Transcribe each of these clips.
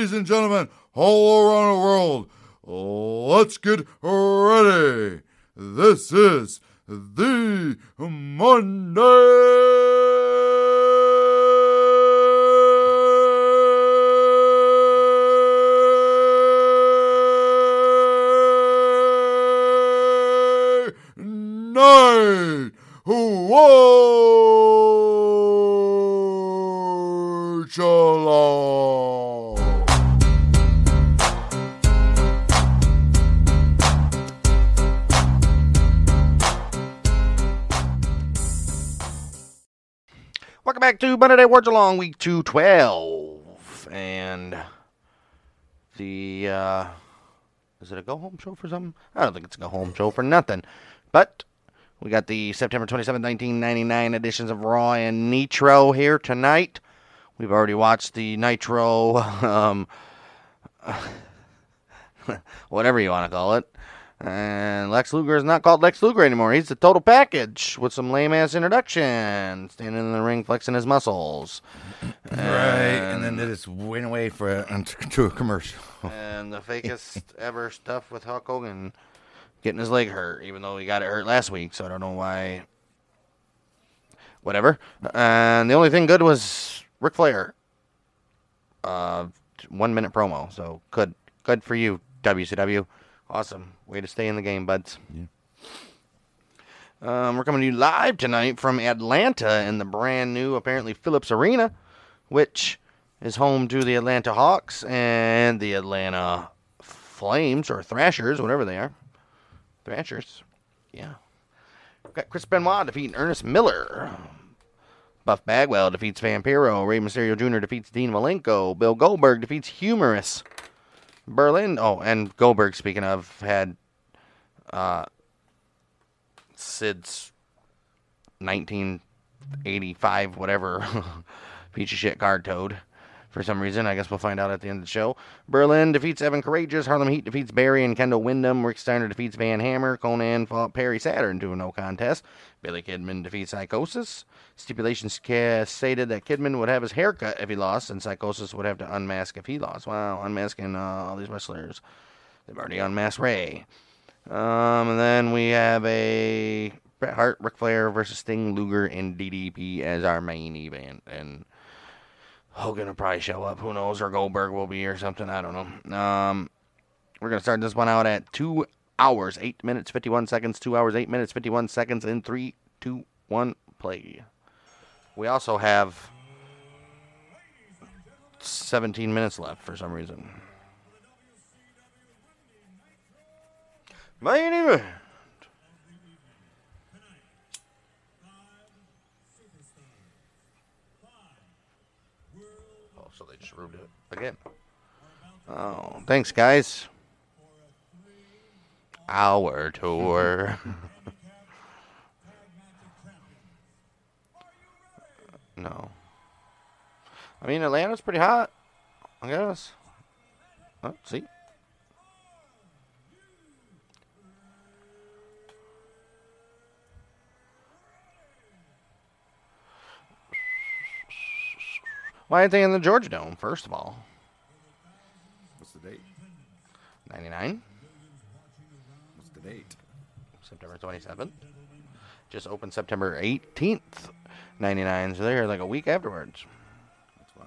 Ladies and gentlemen, all around the world, let's get ready. This is the Monday Welcome back to Monday Night Watch Along, week 212. And the, uh, is it a go home show for something? I don't think it's a go home show for nothing. But we got the September 27, 1999 editions of Raw and Nitro here tonight. We've already watched the Nitro, um, whatever you want to call it. And Lex Luger is not called Lex Luger anymore. He's the total package with some lame ass introduction. Standing in the ring, flexing his muscles. Right, and then they just went away for a, to a commercial. And the fakest ever stuff with Hulk Hogan getting his leg hurt, even though he got it hurt last week. So I don't know why. Whatever. And the only thing good was Ric Flair. Uh, one minute promo. So good, good for you, WCW. Awesome. Way to stay in the game, buds. Yeah. Um, we're coming to you live tonight from Atlanta in the brand new, apparently, Philips Arena, which is home to the Atlanta Hawks and the Atlanta Flames, or Thrashers, whatever they are. Thrashers. Yeah. We've got Chris Benoit defeating Ernest Miller. Buff Bagwell defeats Vampiro. Rey Mysterio Jr. defeats Dean Malenko. Bill Goldberg defeats Hugh Morrus. Berlin. Oh, and Goldberg, speaking of, had uh, Sid's 1985, whatever, piece of shit card toad for some reason. I guess we'll find out at the end of the show. Berlin defeats Evan Karagias. Harlem Heat defeats Barry and Kendall Windham. Rick Steiner defeats Van Hammer. Konnan fought Perry Saturn to a no contest. Billy Kidman defeats Psicosis. Stipulations stated that Kidman would have his hair cut if he lost, and Psicosis would have to unmask if he lost. Wow, unmasking uh, all these wrestlers. They've already unmasked Rey. Um, and then we have a Bret Hart, Ric Flair versus Sting, Luger, and DDP as our main event. And Hogan will probably show up. Who knows? Or Goldberg will be or something. I don't know. Um, we're gonna start this one out at two hours, eight minutes, fifty-one seconds. Two hours, eight minutes, fifty-one seconds. In three, two, one, play. We also have seventeen minutes left for some reason. Main event. Oh, so they just ruined it again. Oh, thanks, guys. Our tour. no. I mean, Atlanta's pretty hot. I guess. Oh, see? Why aren't they in the Georgia Dome, first of all? What's the date? 99? What's the date? September 27th. Just opened September 18th, 99. So they're like a week afterwards. That's why.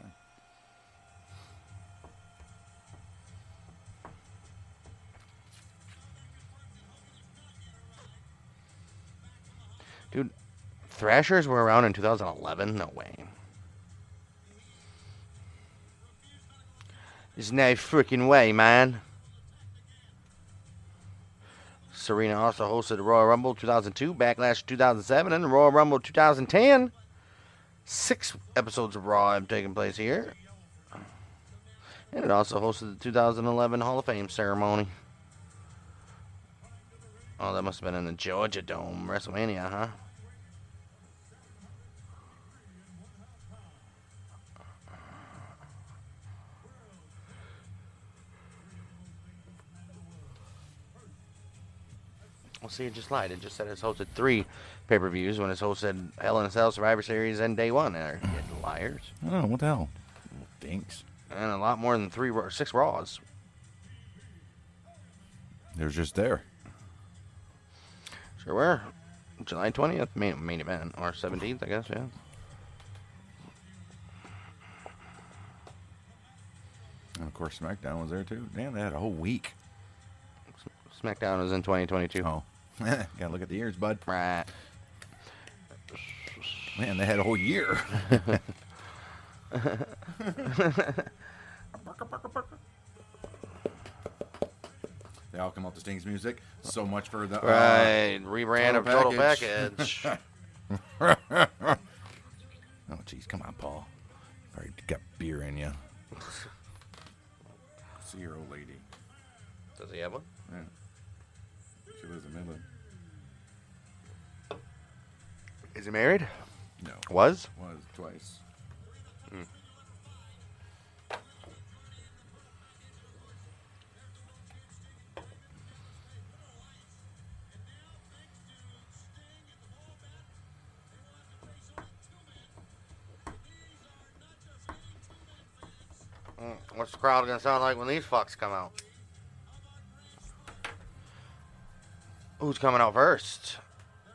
Dude, Thrashers were around in 2011? No way. There's no freaking way, man. Serena also hosted the Royal Rumble 2002, Backlash 2007, and the Royal Rumble 2010. Six episodes of Raw have taken place here. And it also hosted the 2011 Hall of Fame ceremony. Oh, that must have been in the Georgia Dome, WrestleMania, huh? Well, see, it just lied. It just said it's hosted three pay per views when it's hosted Hell in a Cell Survivor Series and Day One. There, you hmm. liars. Oh, what the hell? Thanks. And a lot more than three, six Raws. They're just there. Sure were. July 20th, main, main event. Or 17th, I guess, yeah. And of course, SmackDown was there too. Damn, they had a whole week. SmackDown was in 2022. Oh, gotta look at the ears, bud. Right. Man, they had a whole year. they all come out to Sting's music. So much for the uh, Right. Rebrand of total Total package. Was? was twice. Mm, What's the crowd gonna sound like when these fucks come out? Who's coming out first?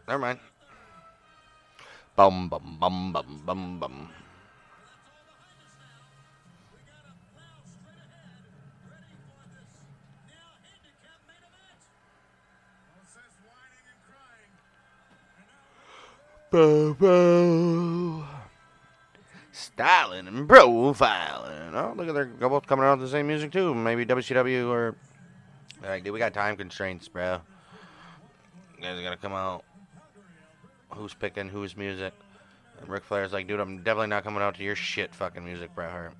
Never mind. Bum bum bum bum bum bum. Boo boo. Styling and profiling. Oh, look at they're both coming out with the same music too. Maybe WCW or. Like, dude, we got time constraints, bro. You guys are gonna come out. Who's picking whose music? And Ric Flair's like, dude, I'm definitely not coming out to your shit fucking music, Bret Hart.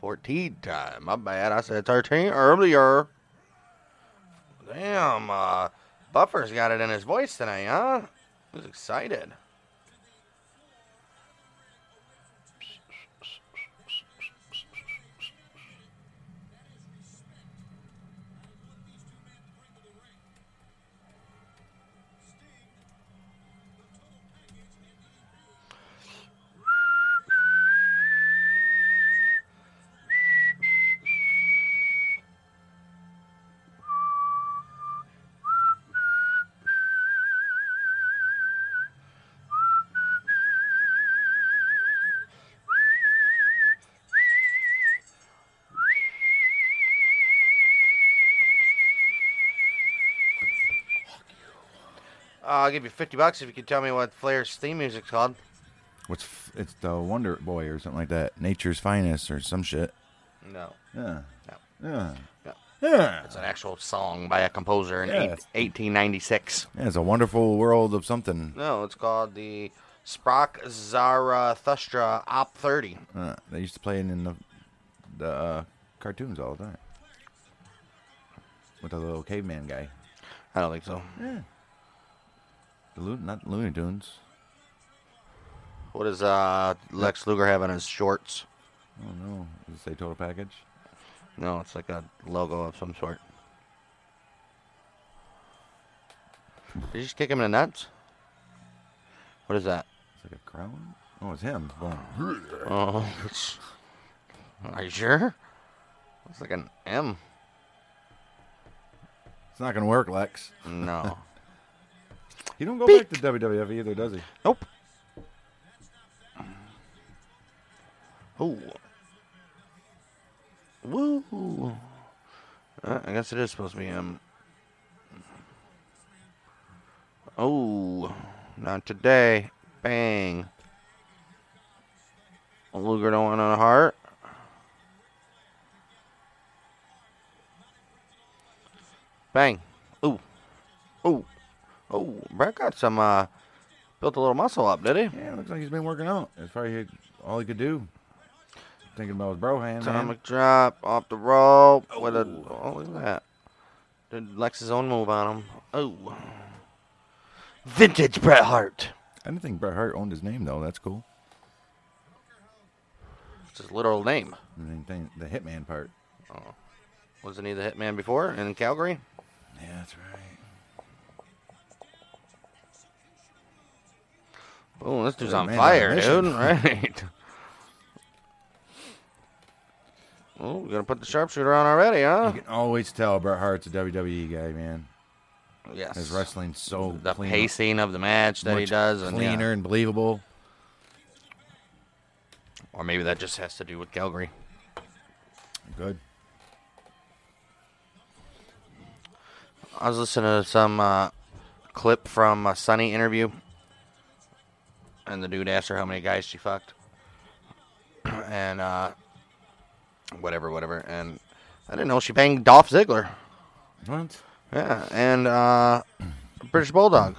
14 time. My bad. I said 13 earlier. Damn, uh, Buffer's got it in his voice tonight, huh? He's excited. I'll give you fifty bucks if you can tell me what Flair's theme music's called. What's f- it's the Wonder Boy or something like that? Nature's Finest or some shit. No. Yeah. No. Yeah. No. Yeah. It's an actual song by a composer in Yeah, eight, 1896. Yeah, it's a wonderful world of something. No, it's called the Sprach Zarathustra Op 30. Uh, they used to play it in the the uh, cartoons all the time. With the little caveman guy. I don't think so. Yeah. Lo- not Looney Tunes. What does uh, Lex Luger have on his shorts? Oh no. Does it say total package? No, it's like a logo of some sort. Did you just kick him in the nuts? What is that? It's like a crown? Oh, it's him. Oh, it's- are you sure? Looks like an M. It's not gonna work, Lex. No. He don't go back to WWF either, does he? Nope. Oh. Woo. Uh, I guess it is supposed to be him. Oh, not today. Bang. Luger don't want on a heart. Bang. Ooh. Ooh. Oh, Bret got some, uh, built a little muscle up, did he? Yeah, looks like he's been working out. That's probably all he could do. Thinking about his bro hand. Atomic drop off the rope with a. Oh, look at that. Did Lex's own move on him. Oh. Vintage Bret Hart. I didn't think Bret Hart owned his name though. That's cool. It's his literal name. I mean, thing- the Hitman part. Oh. Wasn't he the hitman before in Calgary? Yeah, that's right. Oh, this dude's on fire, dude. Right. Oh, we're gonna put the sharpshooter on already, huh? You can always tell Bret Hart's a WWE guy, man. Yes. His wrestling's so the clean, pacing of the match that he does, and yeah. cleaner and believable. or maybe that just has to do with Calgary. Good. I was listening to some uh, clip from a Sunny interview, and the dude asked her how many guys she fucked, and uh, whatever, whatever, and I didn't know she banged Dolph Ziggler. What? Yeah, and uh, British Bulldog.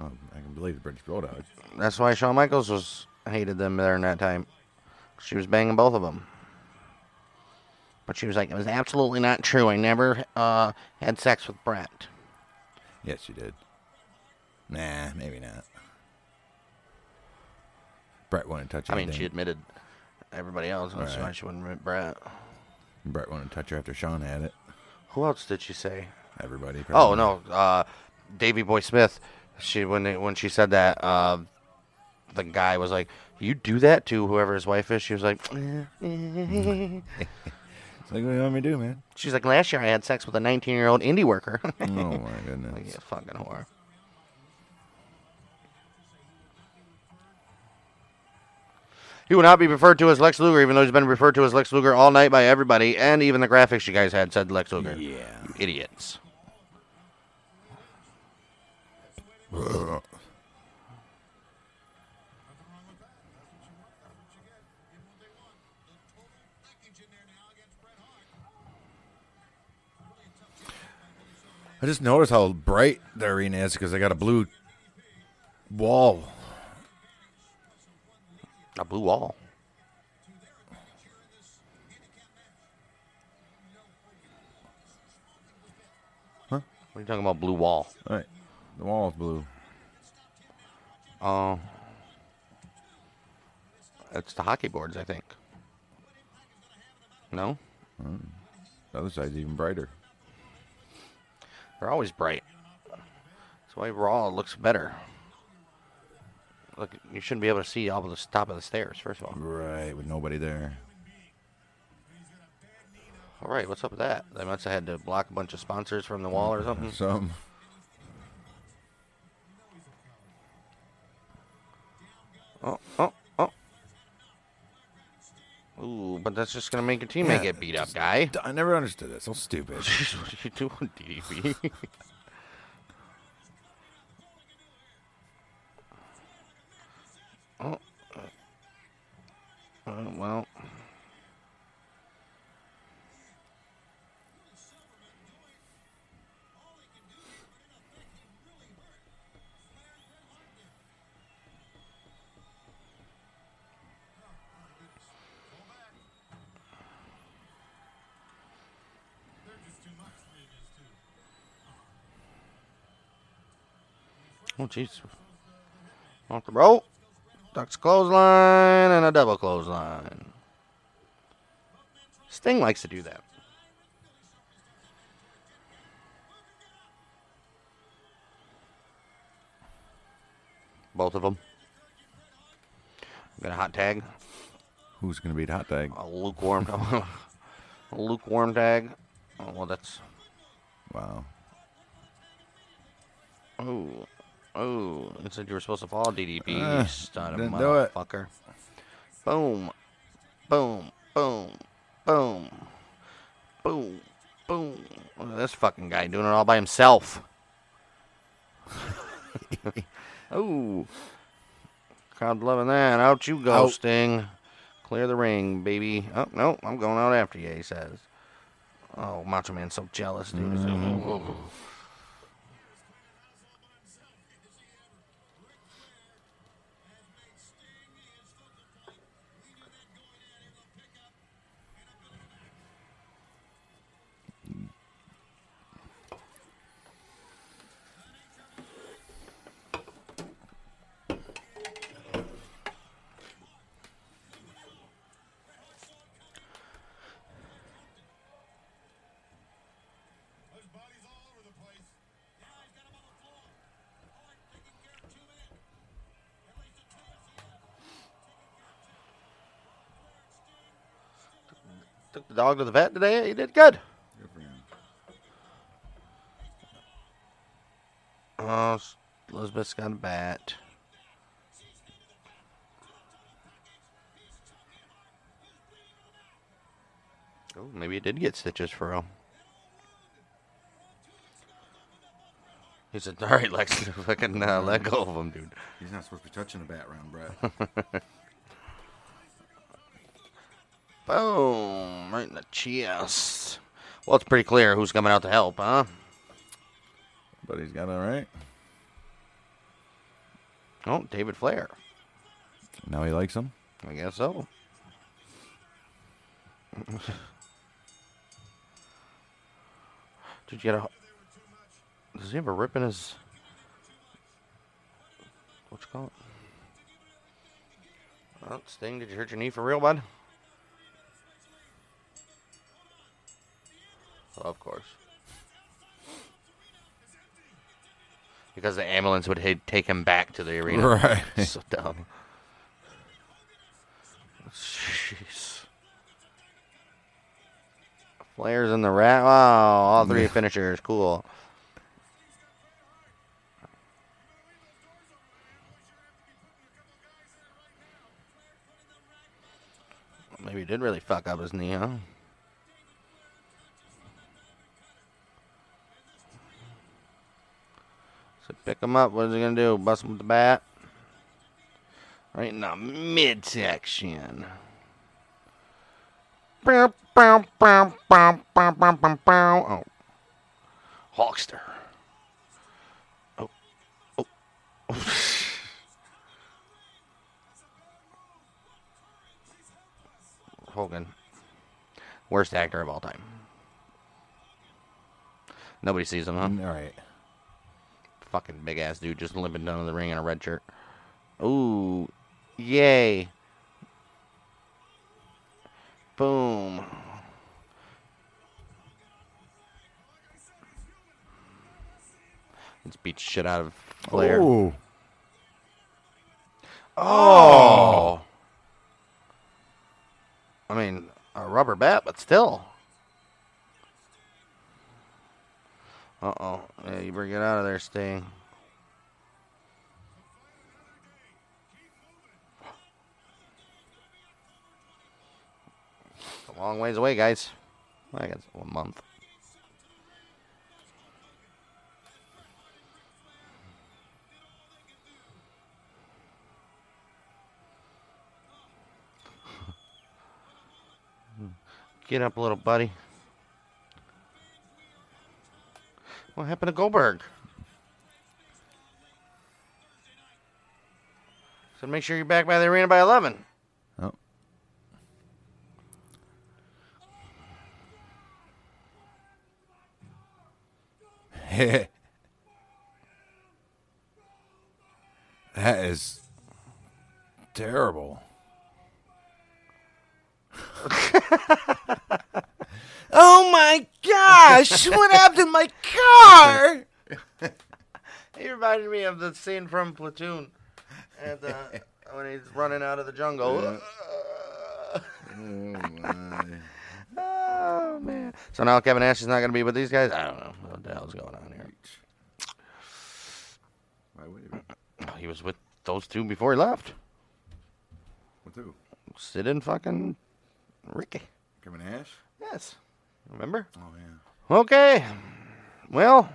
Oh, I can believe the British Bulldog. That's why Shawn Michaels was hated them there in that time. She was banging both of them. But she was like, it was absolutely not true. I never uh, had sex with Bret. Yes, you did. Nah, maybe not. Bret wouldn't touch I mean, she admitted everybody else. That's why Right. she wouldn't admit Bret. Bret wouldn't touch her after Shawn had it. Who else did she say? Everybody. Oh probably. no, uh, Davy Boy Smith. She when they, when she said that, uh, the guy was like, "You do that to whoever his wife is." She was like, It's like, what do you want me to do, man? "She's like, last year I had sex with a 19 year old indie worker." oh my goodness. like, you fucking whore. He will not be referred to as Lex Luger, even though he's been referred to as Lex Luger all night by everybody, and even the graphics you guys had said Lex Luger. Yeah. You idiots. I just noticed how bright the arena is because they got a blue wall. Blue wall. Huh? What are you talking about, blue wall? All right. The wall is blue. Oh. it's the hockey boards, I think. No? Hmm. The other side's even brighter. They're always bright. That's why Raw looks better. You shouldn't be able to see all of the top of the stairs, first of all. Right, with nobody there. All right, what's up with that? They must have had to block a bunch of sponsors from the wall or something. Some. Oh, oh, oh. Ooh, but that's just gonna make your teammate Yeah, get beat up, guy. I never understood it. So stupid. what are you doing, DDP? Uh, well. Oh, jeez. Off the rope. Ducks clothesline and a double clothesline. Sting likes to do that. Both of them. Got a hot tag. Who's going to be the Hot Tag? A lukewarm. a lukewarm tag. Oh, well, that's. Wow. Oh. Oh, it said you were supposed to fall, DDP, Uh, you a didn't do it. motherfucker. Boom, boom, boom, boom, boom, boom. Look at this fucking guy doing it all by himself. oh, crowd loving that. Out you go, Out. Sting. Clear the ring, baby. Oh no, I'm going out after you. He says. Oh, Macho Man's so jealous, dude. He's the dog to the vet today. He did good. Oh, Elizabeth's got a bat. Oh, maybe it did get stitches for real. He said, "All right, Lex, fucking uh, let go of him, dude." He's not supposed to be touching the bat round, Bret. Boom, right in the chest. Well, it's pretty clear who's coming out to help, huh? but he's got it right. Oh, David Flair. Now he likes him. I guess so. Did you get a? Does he have a rip in his? What you call it? Oh, Sting, did you hurt your knee for real, bud? Of course. Because the ambulance would take him back to the arena. Right. So dumb. Jeez. Flair's in the rat. Wow, all three finishers. Cool. Maybe he did really fuck up his knee, huh? So pick him up. What is he gonna do? Bust him with the bat? Right in the midsection. Oh. Hulkster. Oh. Oh. Hogan. Worst actor of all time. Nobody sees him, huh? All right. Fucking big ass dude just limping down to the ring in a red shirt. Ooh. Yay. Boom. Let's beat shit out of Flair. Ooh. Oh. oh. I mean, a rubber bat, but still. Uh oh. Yeah, you bring it out of there, Sting. A long ways away, guys. I guess one month. Get up, little buddy. What happened to Goldberg? So make sure you're back by the arena by 11. Oh. that is terrible. oh my gosh! What happened to my car? He reminded me of the scene from Platoon, and uh, when he's running out of the jungle. oh my. Oh man! So now Kevin Nash is not going to be with these guys. I don't know what the hell's going on here. Why would he be? He was with those two before he left. With who? Sid and fucking Ricky. Kevin Nash? Yes. Remember? Oh, yeah. Okay. Well,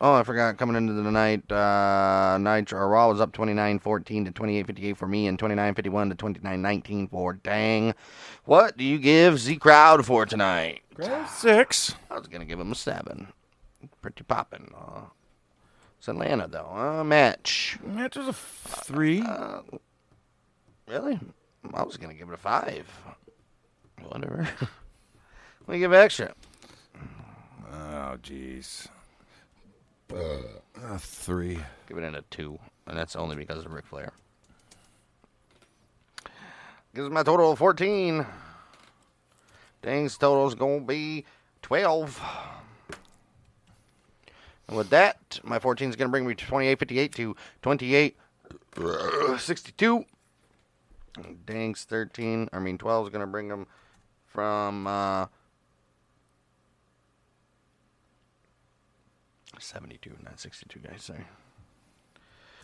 oh, I forgot. Coming into the night, uh, Nitro Raw was up 29-14 to 28-58 for me, and 29-51 to 29-19 for Dang. What do you give Z Crowd for tonight? Six. I was gonna give him a seven. Pretty poppin'. Uh, it's Atlanta though. Uh, match. Match was a f- three. Really? I was gonna give it a five. Whatever. we give extra. oh, jeez. Uh, three. Give it in a two, and that's only because of Ric Flair. Gives my total of 14. Dang's total's gonna be 12. And with that, my 14 is gonna bring me to 28.58 to 28.62. Dang's 13, I mean 12 is gonna bring him from uh, 72, not 62, guys. Sorry.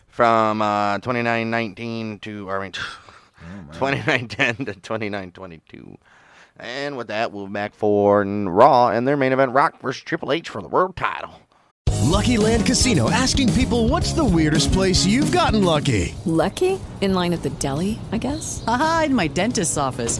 From uh, 29.19 to, or I mean, 29.10 to 29.22. And with that, we'll be back for Raw and their main event, Rock versus Triple H for the world title. Lucky Land Casino asking people what's the weirdest place you've gotten lucky? Lucky? In line at the deli, I guess? Aha, in my dentist's office.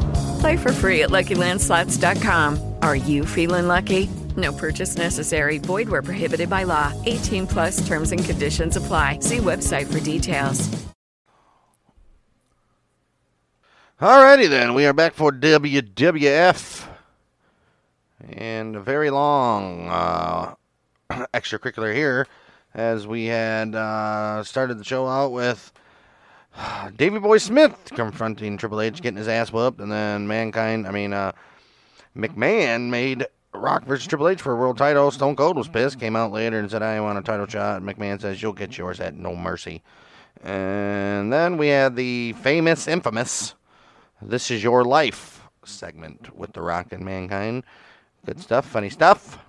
Play for free at LuckyLandSlots.com. Are you feeling lucky? No purchase necessary. Void where prohibited by law. 18 plus terms and conditions apply. See website for details. Alrighty then, we are back for WWF. And a very long uh, extracurricular here as we had uh, started the show out with Davy Boy Smith confronting Triple H, getting his ass whooped, and then Mankind, I mean, uh, McMahon made Rock versus Triple H for a world title. Stone Cold was pissed, came out later and said, I want a title shot. McMahon says, You'll get yours at no mercy. And then we had the famous, infamous This Is Your Life segment with The Rock and Mankind. Good stuff, funny stuff.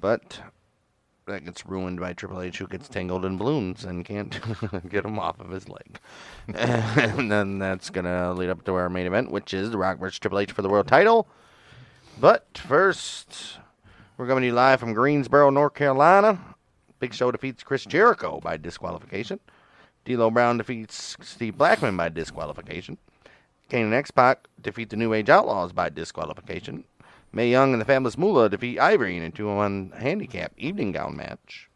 But that gets ruined by Triple H, who gets tangled in balloons and can't get him off of his leg. and then that's going to lead up to our main event, which is The Rock versus Triple H for the world title. But first, we're coming to you live from Greensboro, North Carolina. Big Show defeats Chris Jericho by disqualification. D'Lo Brown defeats Steve Blackman by disqualification. Kane and X-Pac defeat the New Age Outlaws by disqualification. Mae Young and the Fabulous Moolah defeat Ivory in a 2-1 handicap evening gown match.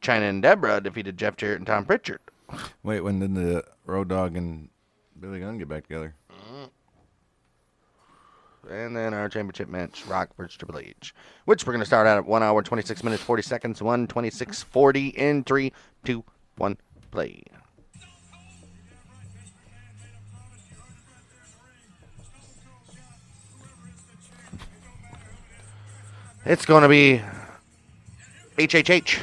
Chyna and Deborah defeated Jeff Jarrett and Tom Pritchard. Wait, when did the Road Dog and Billy Gunn get back together? Mm. And then our championship match, Rock versus Triple H, which we're going to start out at 1 hour, 26 minutes, 40 seconds, 1 26 40 in 3, 2, 1, play. It's going to be HHH.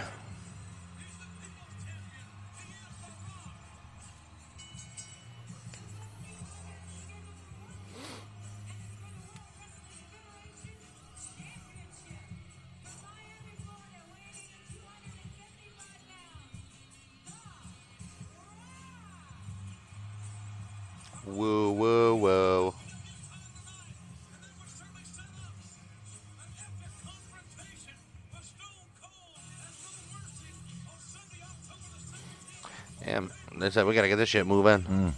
Said we gotta get this shit moving. Mm.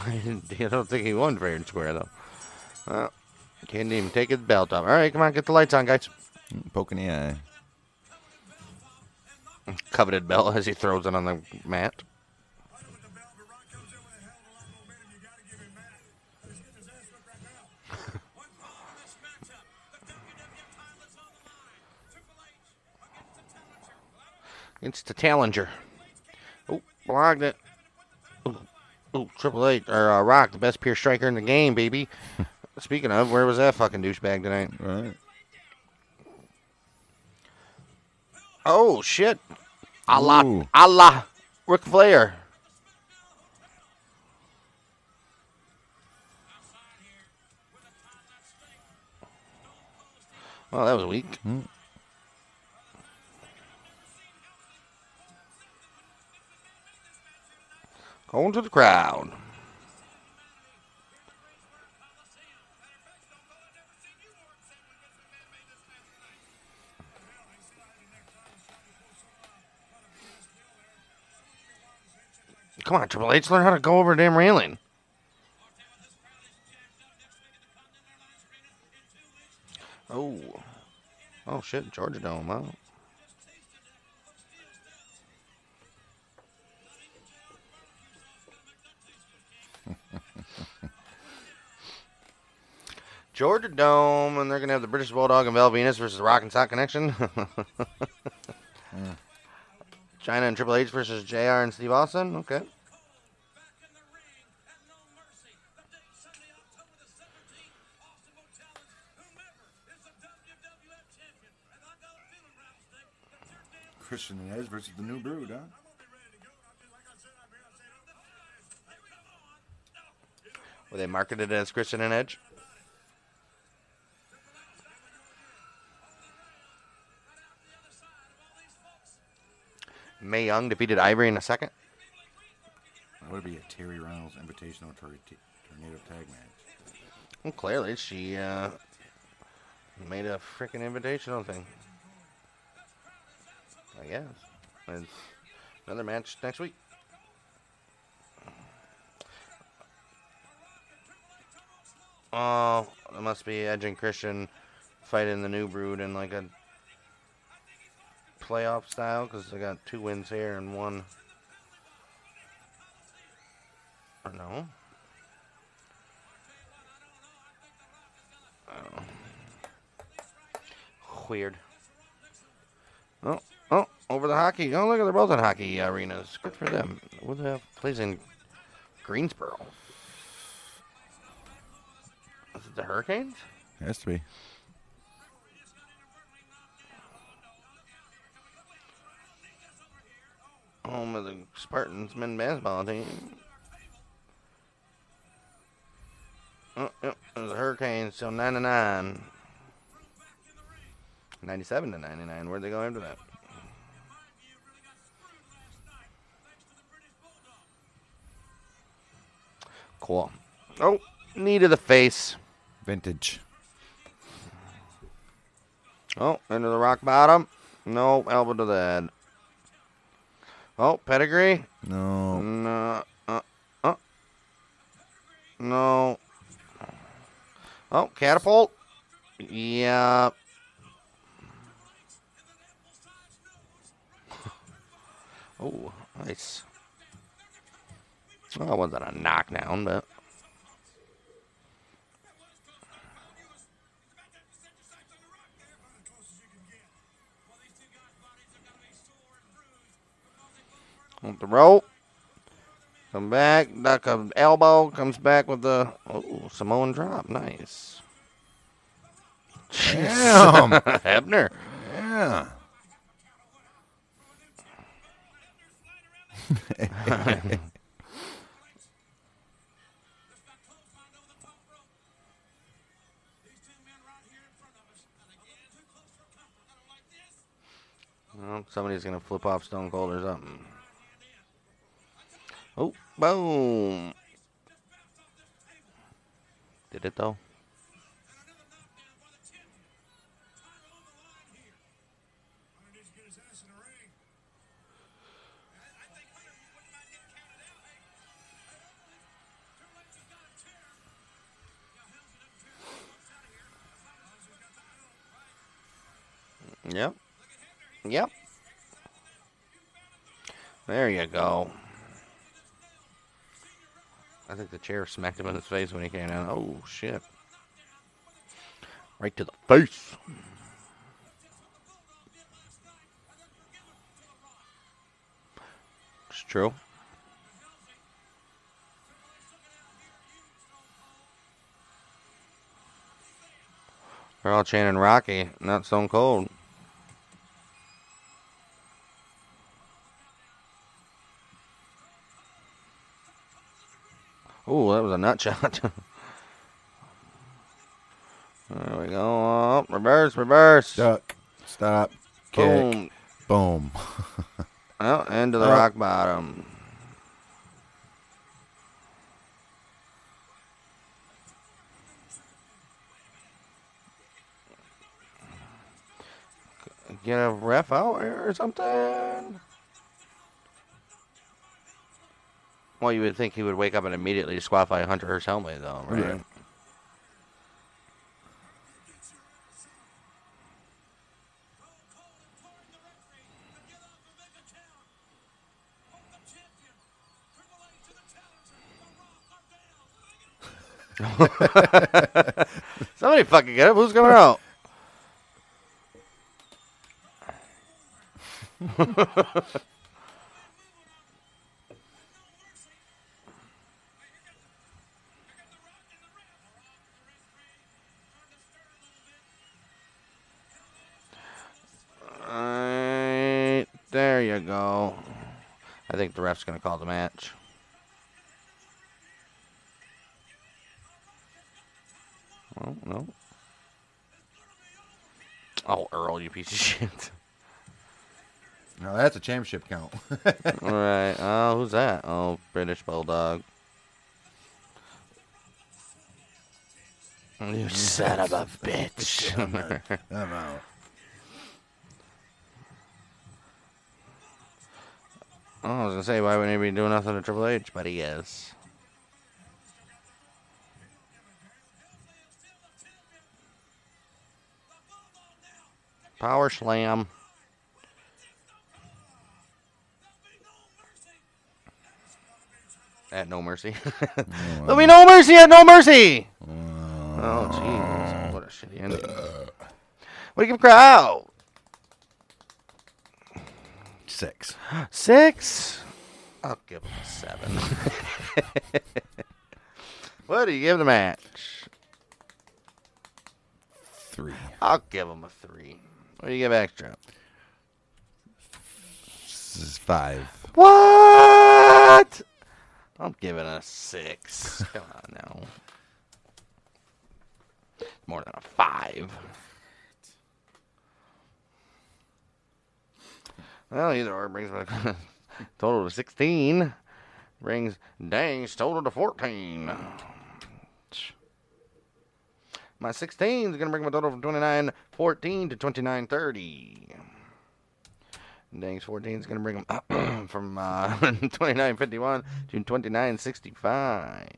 I don't think he won fair and square though. Well, can't even take his belt off. All right, come on, get the lights on, guys. Poking the eye. Coveted belt as he throws it on the mat. It's the Challenger. Oh, blocked it. Ooh, Triple H or uh, Rock, the best pure striker in the game, baby. Speaking of, where was that fucking douchebag tonight? Right. Oh shit! Allah, Ooh. Allah, Ric Flair. Well, that was weak. Hmm. Going to the crowd. Come on, Triple H, learn how to go over a damn railing. Oh. Oh, shit, Georgia Dome, huh? Georgia Dome, and they're going to have the British Bulldog and Val Venis versus the Rock and Sock Connection. Mm. Chyna and Triple H versus JR and Steve Austin. Okay. Christian and Edge versus the New Brood, huh? Were they marketed as Christian and Edge? Mae Young defeated Ivory in a second. That would be a Terri Runnels Invitational tor- Tornado Tag match. Well, clearly she uh, made a freaking invitational thing. I guess. And another match next week. Oh, it must be Edge and Christian fighting the New Brood in like a playoff style because they got two wins here and one. Or no? Oh. Weird. Oh, oh, over the hockey. Oh, look, they're both in hockey arenas. Good for them. What the hell plays in Greensboro? Is it the Hurricanes? It Has to be. Home of the Spartans men's basketball team. Oh, yep, it there's the Hurricanes till 99. 97 to 99. Where'd they go after that? Cool. Oh, knee to the face. Vintage. Oh, into the rock bottom. No, elbow to the head. Oh, pedigree. No. No. Uh, uh. No. Oh, catapult. Yeah. oh, nice. Well, it wasn't a knockdown, but. Up the rope. Come back, duck a elbow, comes back with the oh Samoan drop. Nice. Damn. Hebner. Yeah. Well, somebody's gonna flip off Stone Cold or something. Oh, boom! Did it though? Yep. Yep. There you go. I think the chair smacked him in his face when he came down. Oh, shit. Right to the face. It's true. They're all chanting Rocky, not Stone Cold. Oh, that was a nut shot. there we go. Oh, reverse, reverse. Duck. Stop. Boom. Kick. Boom. Oh, into the Oh. rock bottom. Get a ref out here or something? Well, you would think he would wake up and immediately disqualify Hunter Hearst Helmsley, though, right? Yeah. Somebody fucking get it. Who's coming out? Alright, there you go. I think the ref's gonna call the match. Oh no. Oh, Earl, you piece of shit. No, that's a championship count. All right. Oh, who's that? Oh, British Bulldog. You son of a bitch. I'm out. Oh, I was gonna say, why wouldn't he be doing nothing to Triple H? But he is. Power slam. At no mercy. There'll be no mercy at no mercy. Oh, jeez. What a shitty ending. What do you give crowd? Six. Six? I'll give him a seven. what do you give the match? Three. I'll give him a three. What do you give extra? This is five. What? I'm giving a six. Come on now. More than a five. Well, either or brings my total to 16. Brings Dang's total to 14. My 16 is going to bring my total from 29 14 to 29 30. Dang's 14 is going to bring them from uh, 29 51 to 29 65.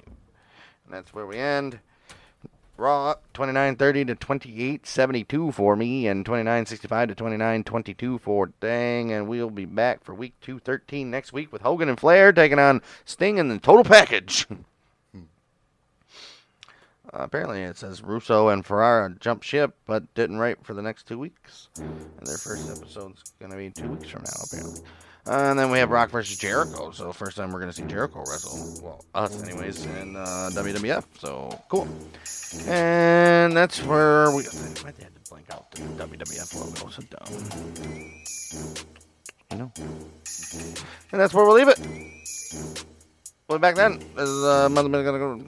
And that's where we end. Raw 2930 to 2872 for me, and 2965 to 2922 for Dang. And we'll be back for week 213 next week with Hogan and Flair taking on Sting in the total package. Uh, apparently, it says Russo and Ferrara jumped ship, but didn't write for the next two weeks. And their first episode's going to be two weeks from now, apparently. And then we have Rock versus Jericho. So, first time we're to see Jericho wrestle. Well, us, anyways, in uh, WWF. So, cool. And that's where we. Why'd they have to blank out the WWF logo? So dumb. You know. And that's where we'll leave it. We'll be back then. This is uh, Mother gonna go.